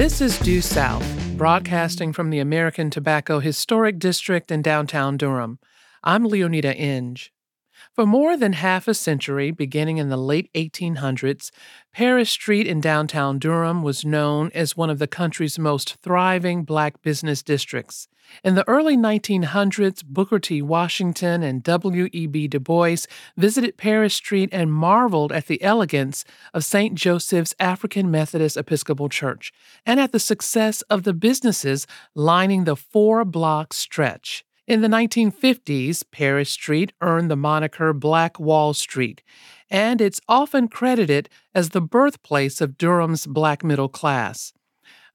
This is Due South, broadcasting from the American Tobacco Historic District in downtown Durham. I'm Leoneda Inge. For more than half a century, beginning in the late 1800s, Parrish Street in downtown Durham was known as one of the country's most thriving black business districts. In the early 1900s, Booker T. Washington and W.E.B. Du Bois visited Parrish Street and marveled at the elegance of St. Joseph's African Methodist Episcopal Church and at the success of the businesses lining the four block stretch. In the 1950s, Parrish Street earned the moniker Black Wall Street, and it's often credited as the birthplace of Durham's black middle class.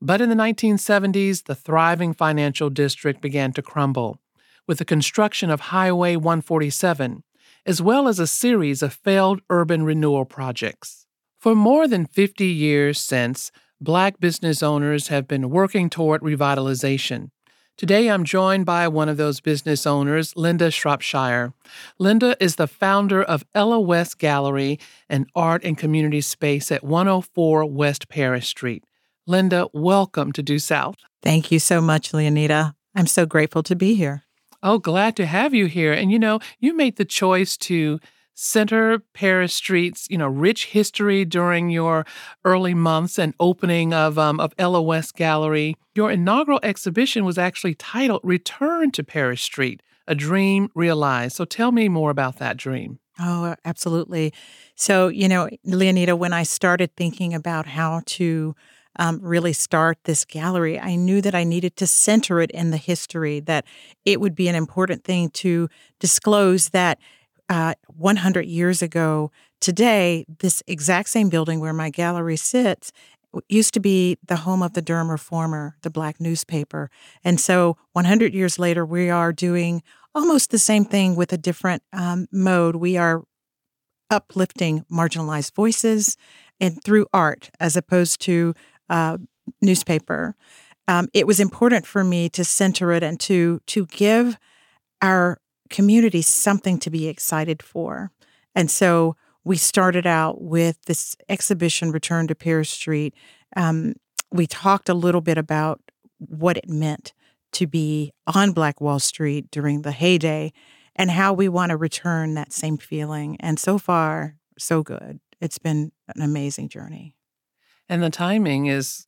But in the 1970s, the thriving financial district began to crumble, with the construction of Highway 147, as well as a series of failed urban renewal projects. For more than 50 years since, black business owners have been working toward revitalization Today, I'm joined by one of those business owners, Linda Shropshire. Linda is the founder of Ella West Gallery, an art and community space at 104 West Parrish Street. Linda, welcome to Due South. Thank you so much, Leoneda. I'm so grateful to be here. Oh, glad to have you here. And you know, you made the choice to center Parrish Street's, you know, rich history during your early months and opening of um, of West Gallery. Your inaugural exhibition was actually titled "Return to Parrish Street: A Dream Realized." So tell me more about that dream. Oh, absolutely. So you know, Leoneda, when I started thinking about how to um, really start this gallery, I knew that I needed to center it in the history, that it would be an important thing to disclose that uh, 100 years ago today, this exact same building where my gallery sits used to be the home of the Durham Reformer, the black newspaper. And so 100 years later, we are doing almost the same thing with a different um, mode. We are uplifting marginalized voices and through art as opposed to uh, newspaper. Um, it was important for me to center it and to to give our community something to be excited for. And so we started out with this exhibition, Return to Parrish Street. Um, we talked a little bit about what it meant to be on Black Wall Street during the heyday and how we want to return that same feeling. And so far, so good. It's been an amazing journey. And the timing is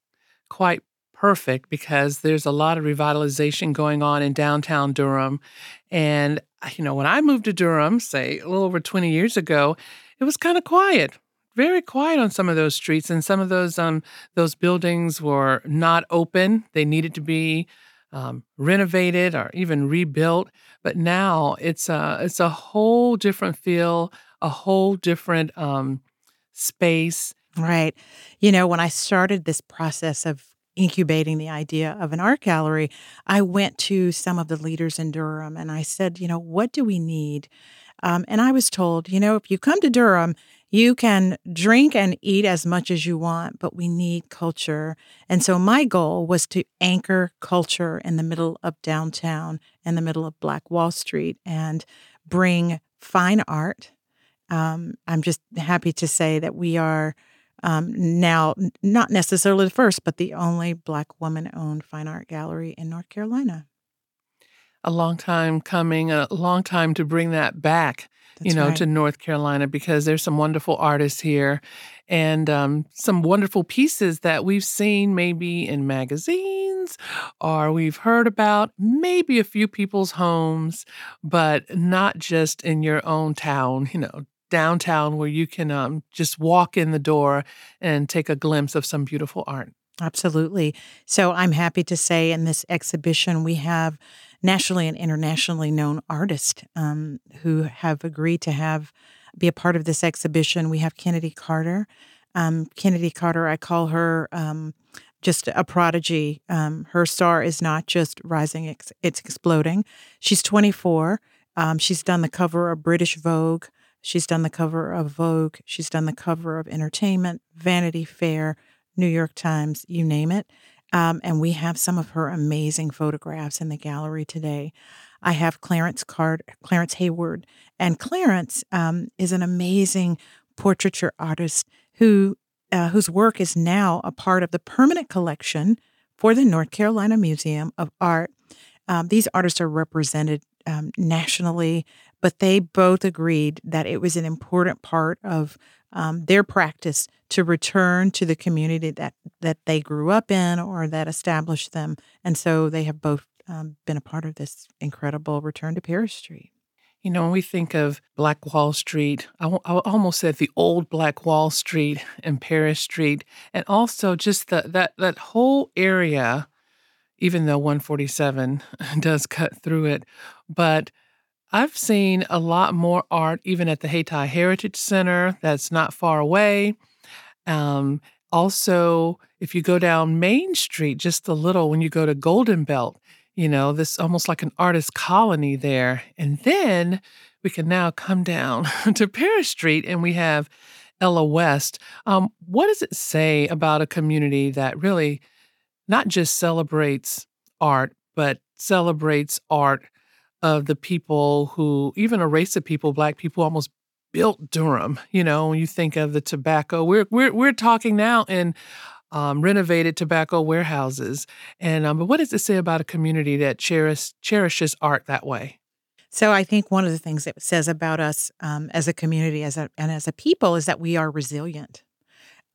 quite perfect because there's a lot of revitalization going on in downtown Durham. And, you know, when I moved to Durham, say a little over 20 years ago, it was kind of quiet. Very quiet on some of those streets, and some of those um those buildings were not open. They needed to be um, renovated or even rebuilt. But now it's a it's a whole different feel, a whole different um, space. Right. You know, when I started this process of incubating the idea of an art gallery, I went to some of the leaders in Durham and I said, you know, what do we need? Um, and I was told, you know, if you come to Durham, you can drink and eat as much as you want, but we need culture. And so my goal was to anchor culture in the middle of downtown, in the middle of Black Wall Street, and bring fine art. Um, I'm just happy to say that we are um, now not necessarily the first, but the only Black woman owned fine art gallery in North Carolina. A long time coming, a long time to bring that back. That's you know, right. to North Carolina because there's some wonderful artists here and um, some wonderful pieces that we've seen maybe in magazines or we've heard about, maybe a few people's homes, but not just in your own town, you know, downtown where you can um, just walk in the door and take a glimpse of some beautiful art. Absolutely. So I'm happy to say in this exhibition, we have nationally and internationally known artists um, who have agreed to have be a part of this exhibition. We have Kennedy Carter. Um, Kennedy Carter, I call her um, just a prodigy. Um, her star is not just rising, it's, exploding. She's 24. Um, she's done the cover of British Vogue. She's done the cover of Vogue. She's done the cover of Entertainment, Vanity Fair, New York Times, you name it. Um, and we have some of her amazing photographs in the gallery today. I have Clarence Card, Clarence Heyward, and Clarence um, is an amazing portraiture artist who uh, whose work is now a part of the permanent collection for the North Carolina Museum of Art. Um, these artists are represented um, nationally, but they both agreed that it was an important part of um, their practice to return to the community that that they grew up in or that established them, and so they have both um, been a part of this incredible return to Parrish Street. You know, when we think of Black Wall Street, I, I almost said the old Black Wall Street and Paris Street, and also just the, that that whole area. Even though 147 does cut through it, but I've seen a lot more art even at the Hayti Heritage Center that's not far away. Um, also, if you go down Main Street just a little, when you go to Golden Belt, you know, this almost like an artist colony there. And then we can now come down to Parrish Street and we have Ella West. Um, what does it say about a community that really not just celebrates art, but celebrates art of the people who, even a race of people, Black people, almost built Durham. You know, when you think of the tobacco, we're we're we're talking now in um, renovated tobacco warehouses. And um, but what does it say about a community that cherish, cherishes art that way? So I think one of the things it says about us um, as a community, as a and as a people, is that we are resilient.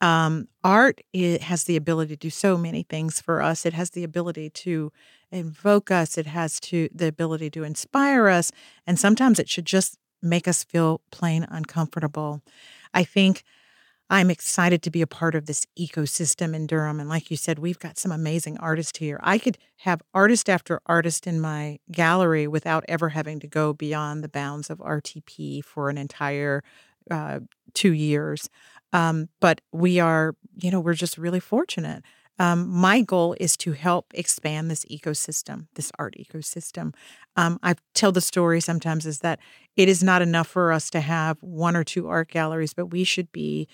Um, art it has the ability to do so many things for us. It has the ability to invoke us. It has to the ability to inspire us, and sometimes it should just make us feel plain uncomfortable. I think I'm excited to be a part of this ecosystem in Durham. And like you said, we've got some amazing artists here. I could have artist after artist in my gallery without ever having to go beyond the bounds of RTP for an entire uh, two years. Um, but we are, you know, we're just really fortunate. Um, my goal is to help expand this ecosystem, this art ecosystem. Um, I tell the story sometimes is that it is not enough for us to have one or two art galleries, but we should be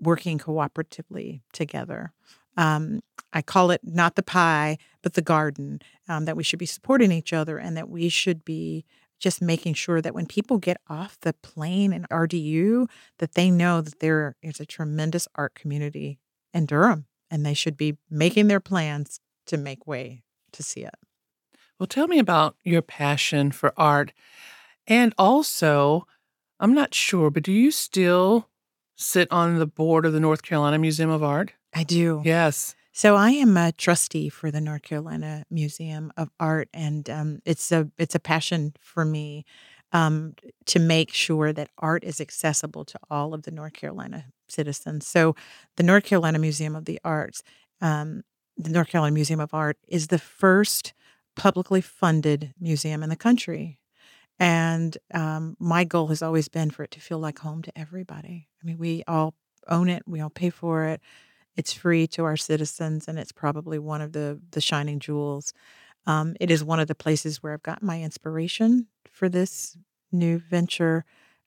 working cooperatively together. Um, I call it not the pie, but the garden, um, that we should be supporting each other and that we should be just making sure that when people get off the plane in RDU, that they know that there is a tremendous art community in Durham and they should be making their plans to make way to see it. Well, tell me about your passion for art. And also, I'm not sure, but do you still sit on the board of the North Carolina Museum of Art? I do. Yes. So I am a trustee for the North Carolina Museum of Art, and um, it's a it's a passion for me um, to make sure that art is accessible to all of the North Carolina citizens. So the North Carolina Museum of the Arts, um, the North Carolina Museum of Art, is the first publicly funded museum in the country. And um, my goal has always been for it to feel like home to everybody. I mean, we all own it, we all pay for it. It's free to our citizens, and it's probably one of the the shining jewels. Um, it is one of the places where I've gotten my inspiration for this new venture,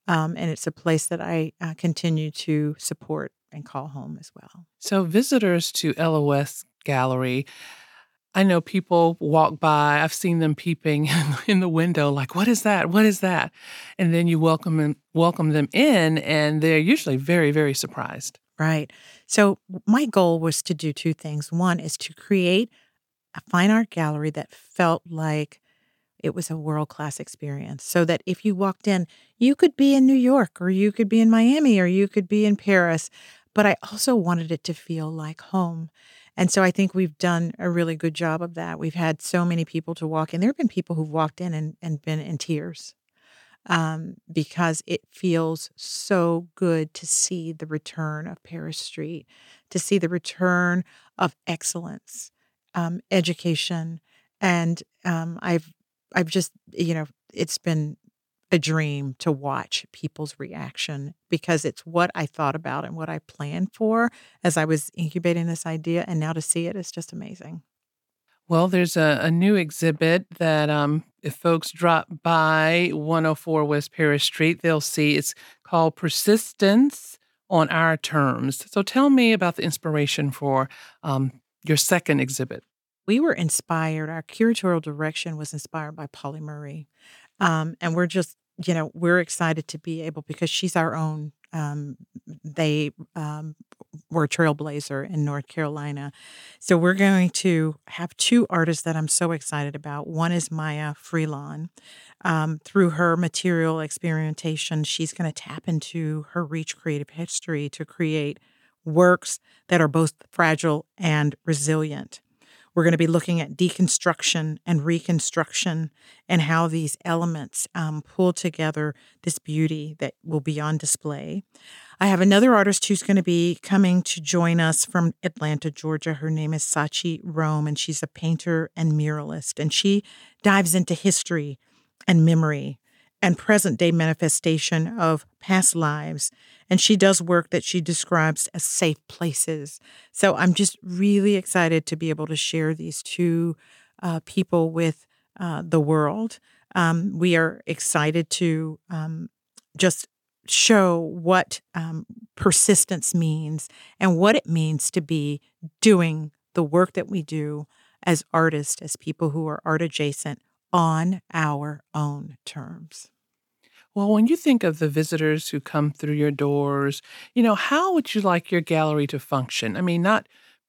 um, and it's a place that I uh, continue to support and call home as well. So, visitors to West Gallery I know people walk by, I've seen them peeping in the window, like, what is that? What is that? And then you welcome them, welcome them in, and they're usually very, very surprised. Right. So, my goal was to do two things. One is to create a fine art gallery that felt like it was a world class experience. So that if you walked in, you could be in New York, or you could be in Miami, or you could be in Paris. But I also wanted it to feel like home. And so I think we've done a really good job of that. We've had so many people to walk in. There have been people who've walked in and, and been in tears um, because it feels so good to see the return of Parrish Street, to see the return of excellence, um, education. And um, I've I've just, you know, it's been a dream to watch people's reaction because it's what I thought about and what I planned for as I was incubating this idea. And now to see it is just amazing. Well, there's a, a new exhibit that um, if folks drop by 104 West Parrish Street, they'll see. It's called Persistence on Our Terms. So tell me about the inspiration for um, your second exhibit. We were inspired, our curatorial direction was inspired by Pauli Murray. Um, and we're just, you know, we're excited to be able because she's our own. Um, they um, we're a trailblazer in North Carolina. So we're going to have two artists that I'm so excited about. One is Maya Freelon. Um, through her material experimentation, she's going to tap into her reach creative history to create works that are both fragile and resilient. We're going to be looking at deconstruction and reconstruction and how these elements um, pull together this beauty that will be on display. I have another artist who's going to be coming to join us from Atlanta, Georgia. Her name is Sachi Rome, and she's a painter and muralist. And she dives into history and memory and present day manifestation of past lives. And she does work that she describes as safe places. So I'm just really excited to be able to share these two uh, people with uh, the world. Um, we are excited to um, just show what um, persistence means and what it means to be doing the work that we do as artists, as people who are art adjacent on our own terms. Well, when you think of the visitors who come through your doors, you know, how would you like your gallery to function? I mean, not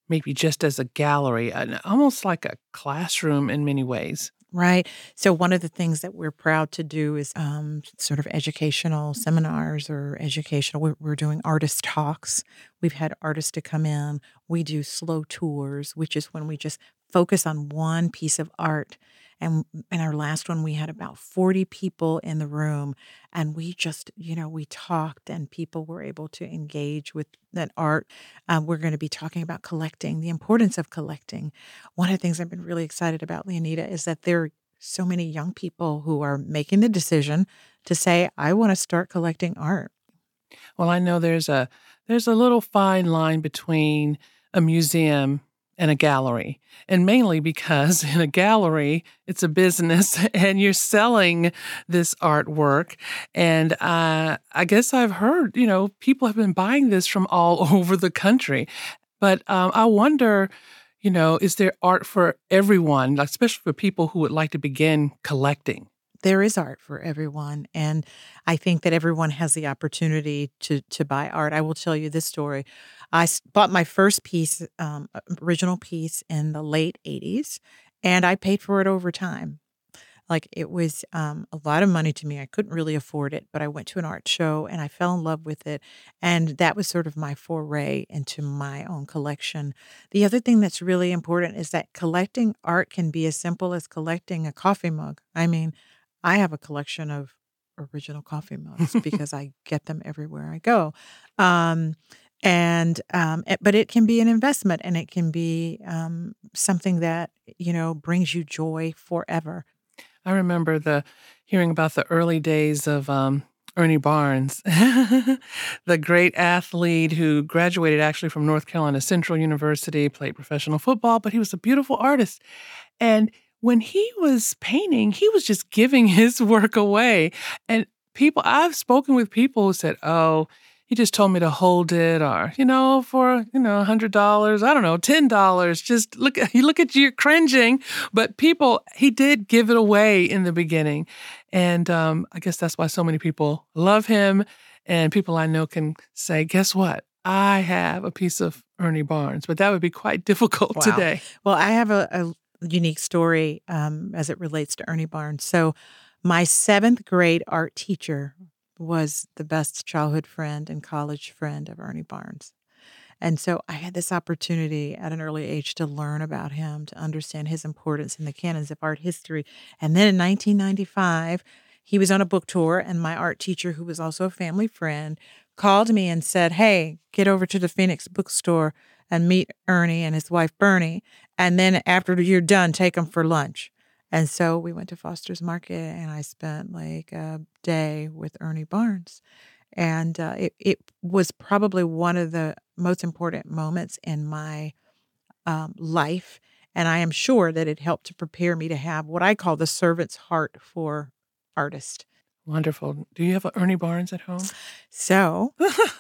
maybe just as a gallery, almost like a classroom in many ways. Right. So, one of the things that we're proud to do is um, sort of educational seminars or educational. We're, we're, doing artist talks. We've had artists to come in. We do slow tours, which is when we just focus on one piece of art and in our last one, we had about 40 people in the room. And we just, you know, we talked and people were able to engage with that art. Um, we're going to be talking about collecting, the importance of collecting. One of the things I've been really excited about, Leoneda, is that there are so many young people who are making the decision to say, I want to start collecting art. Well, I know there's a there's a little fine line between a museum and a gallery. And mainly because in a gallery, it's a business and you're selling this artwork. And uh, I guess I've heard, you know, people have been buying this from all over the country. But um, I wonder, you know, is there art for everyone, especially for people who would like to begin collecting? There is art for everyone and i think that everyone has the opportunity to to buy art. I will tell you this story. I bought my first piece um, original piece in the late 80s and i paid for it over time. Like it was um, a lot of money to me. I couldn't really afford it but i went to an art show and i fell in love with it and that was sort of my foray into my own collection. The other thing that's really important is that collecting art can be as simple as collecting a coffee mug. I mean I have a collection of original coffee mugs because I get them everywhere I go. Um, and um, it, but it can be an investment and it can be um, something that you know brings you joy forever. I remember the hearing about the early days of um, Ernie Barnes, the great athlete who graduated actually from North Carolina Central University, played professional football, but he was a beautiful artist. And when he was painting, he was just giving his work away. And people, I've spoken with people who said, oh, he just told me to hold it or, you know, for, you know, $100, I don't know, $10. Just look at, you look at you cringing. But people, he did give it away in the beginning. And um, I guess that's why so many people love him. And people I know can say, guess what? I have a piece of Ernie Barnes, but that would be quite difficult wow. today. Well, I have a, a unique story um, as it relates to Ernie Barnes. So, my seventh grade art teacher was the best childhood friend and college friend of Ernie Barnes. And so I had this opportunity at an early age to learn about him, to understand his importance in the canons of art history. And then in 1995, he was on a book tour, and my art teacher, who was also a family friend, called me and said, Hey, get over to the Phoenix bookstore and meet Ernie and his wife Bernie. And then after you're done, take them for lunch. And so we went to Foster's Market and I spent like a day with Ernie Barnes. And uh, it, it was probably one of the most important moments in my um, life. And I am sure that it helped to prepare me to have what I call the servant's heart for artists. Wonderful. Do you have Ernie Barnes at home? So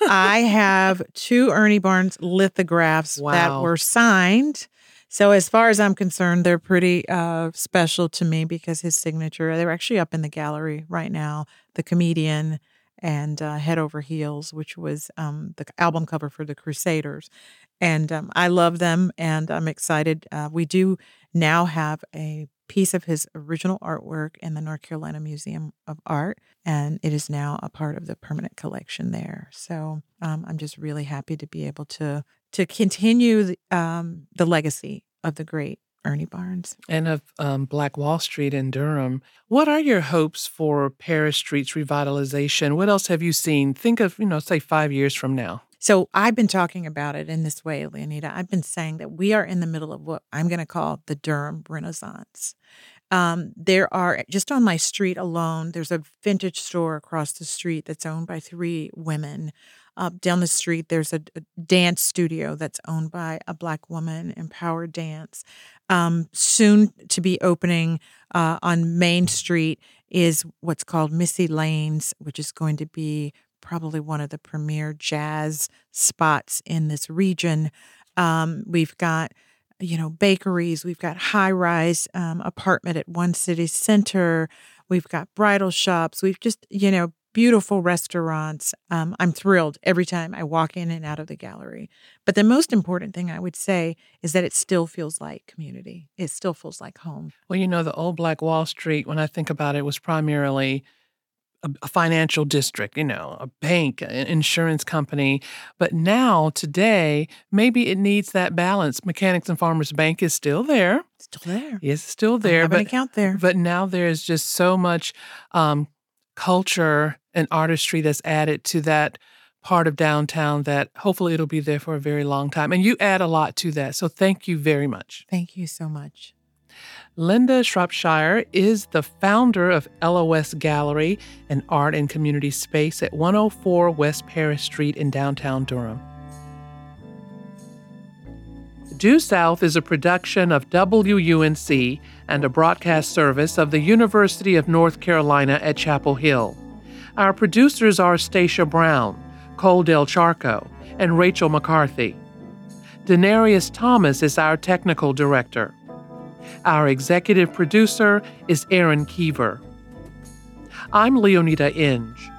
I have two Ernie Barnes lithographs wow. that were signed. So as far as I'm concerned, they're pretty uh, special to me because his signature. They're actually up in the gallery right now. The comedian and uh, Head Over Heels, which was um, the album cover for the Crusaders. And um, I love them, and I'm excited. Uh, we do now have a piece of his original artwork in the North Carolina Museum of Art, and it is now a part of the permanent collection there. So um, I'm just really happy to be able to to continue the, um, the legacy of the great Ernie Barnes. And of um, Black Wall Street in Durham. What are your hopes for Parrish Street's revitalization? What else have you seen? Think of, you know, say five years from now. So I've been talking about it in this way, Leoneda. I've been saying that we are in the middle of what I'm going to call the Durham Renaissance. Um, there are just on my street alone, there's a vintage store across the street that's owned by three women. Uh, down the street, there's a, a, dance studio that's owned by a black woman, Empowered Dance. Um, soon to be opening uh, on Main Street is what's called Missy Lane's, which is going to be probably one of the premier jazz spots in this region. Um, we've got you know bakeries we've got high rise um, apartment at one city center we've got bridal shops we've just you know beautiful restaurants. Um, i'm thrilled every time i walk in and out of the gallery. But the most important thing i would say is that it still feels like community. It still feels like home. Well you know the old black wall street when i think about it was primarily a, financial district, you know, a bank, an insurance company. But now, today, maybe it needs that balance. Mechanics and Farmers Bank is still there. Still there. Yes, still there. I have but, an account there. But now there's just so much um, culture and artistry that's added to that part of downtown that hopefully it'll be there for a very long time. And you add a lot to that. So thank you very much. Thank you so much. Linda Shropshire is the founder of Ella West Gallery, an art and community space at 104 West Parrish Street in downtown Durham. Due South is a production of WUNC and a broadcast service of the University of North Carolina at Chapel Hill. Our producers are Stacia Brown, Cole Del Charco, and Rachel McCarthy. Denarius Thomas is our technical director. Our executive producer is Aaron Keever. I'm Leoneda Inge.